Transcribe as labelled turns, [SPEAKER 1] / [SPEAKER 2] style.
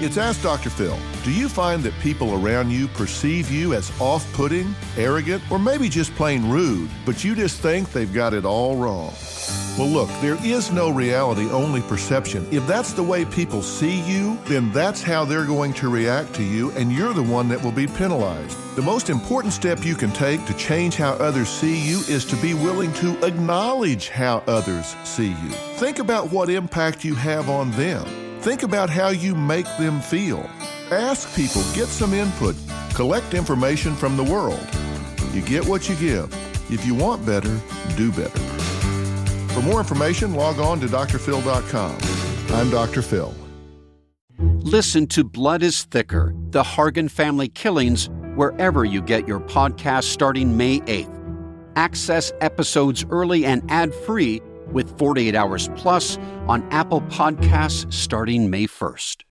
[SPEAKER 1] It's Ask Dr. Phil. Do you find that people around you perceive you as off putting, arrogant, or maybe just plain rude, but you just think they've got it all wrong? Well, look, there is no reality, only perception. If that's the way people see you, then that's how they're going to react to you, and you're the one that will be penalized. The most important step you can take to change how others see you is to be willing to acknowledge how others see you. Think about what impact you have on them. Think about how you make them feel. Ask people, get some input, collect information from the world. You get what you give. If you want better, do better. For more information, log on to drphil.com. I'm Dr. Phil.
[SPEAKER 2] Listen to Blood is Thicker The Hargan Family Killings wherever you get your podcast starting May 8th. Access episodes early and ad free with 48 Hours Plus on Apple Podcasts starting May 1st.